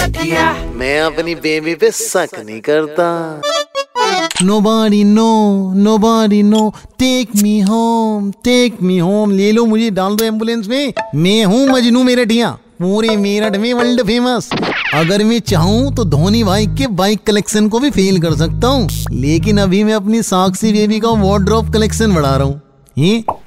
मेरा मैं अपनी बेबी पे शक नहीं करता। Nobody no nobody no take me home take me home ले लो मुझे डाल दो एंबुलेंस में। मैं हूँ मजनू मेरठिया पूरे मेरठ में वर्ल्ड फ़ेमस अगर मैं चाहूँ तो धोनी भाई के बाइक कलेक्शन को भी फेल कर सकता हूँ। लेकिन अभी मैं अपनी साक्षी बेबी का वार्डरोब कलेक्शन बढ़ा रहा हूँ।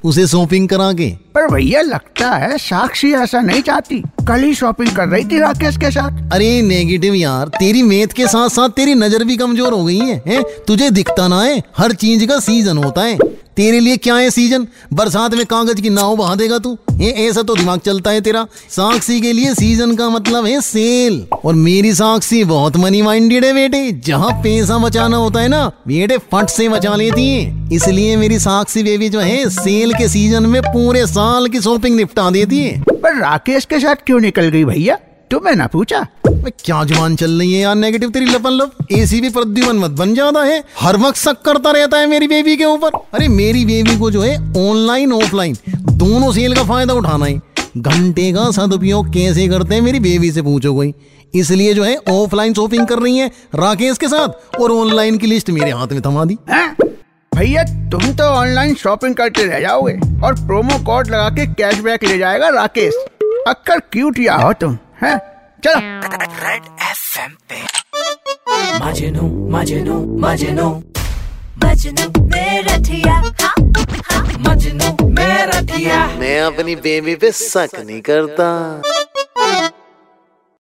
उसे शॉपिंग करा के पर भैया लगता है साक्षी ऐसा नहीं चाहती। कल ही शॉपिंग कर रही थी राकेश के साथ। अरे नेगेटिव यार तेरी मेथ के साथ साथ तेरी नज़र भी कमज़ोर हो गई है, हैं? तुझे दिखता ना है हर चीज़ का सीज़न होता है। तेरे लिए क्या है सीज़न बरसात में कागज़ की नाव बहा देगा तू ये ऐसा तो दिमाग चलता है तेरा। साक्षी के लिए सीज़न का मतलब है सेल और मेरी साक्षी बहुत मनी माइंडेड है बेटे जहाँ पैसा बचाना होता है ना बेटे फट से बचा लेती है। इसलिए मेरी साक्षी बेबी जो है सेल के सीज़न में पूरे साल की शॉपिंग निपटा देती है। पर राकेश के साथ क्यों निकल गई भैया? तुम्हें ना पूछा? क्या ज़ुबान चल रही है यार नेगेटिव तेरी लपन लप। एसी भी प्रद्युमन मत बन जाता है। हर वक्त शक करता रहता है मेरी बेबी के ऊपर। अरे मेरी बेबी को जो है ऑनलाइन ऑफलाइन दोनों सेल का फ़ायदा उठाना है। घंटे का सदुपयोग कैसे करते हैं मेरी बेबी से पूछो कोई। इसलिए जो है ऑफलाइन शॉपिंग कर रही है राकेश के साथ और ऑनलाइन की लिस्ट मेरे हाथ में थमा दी। हैं? भैया तुम तो ऑनलाइन शॉपिंग करते रह जाओगे और प्रोमो कोड लगा के कैशबैक ले जाएगा राकेश। अक्कर क्यूट या हो तुम है? चलो। रेड एफ़ एम पे। मजनू मजनू मजनू। मजनू मेरा थिया हाँ, हाँ, मजनू मेरा थिया मैं अपनी बेबी पे शक नहीं करता।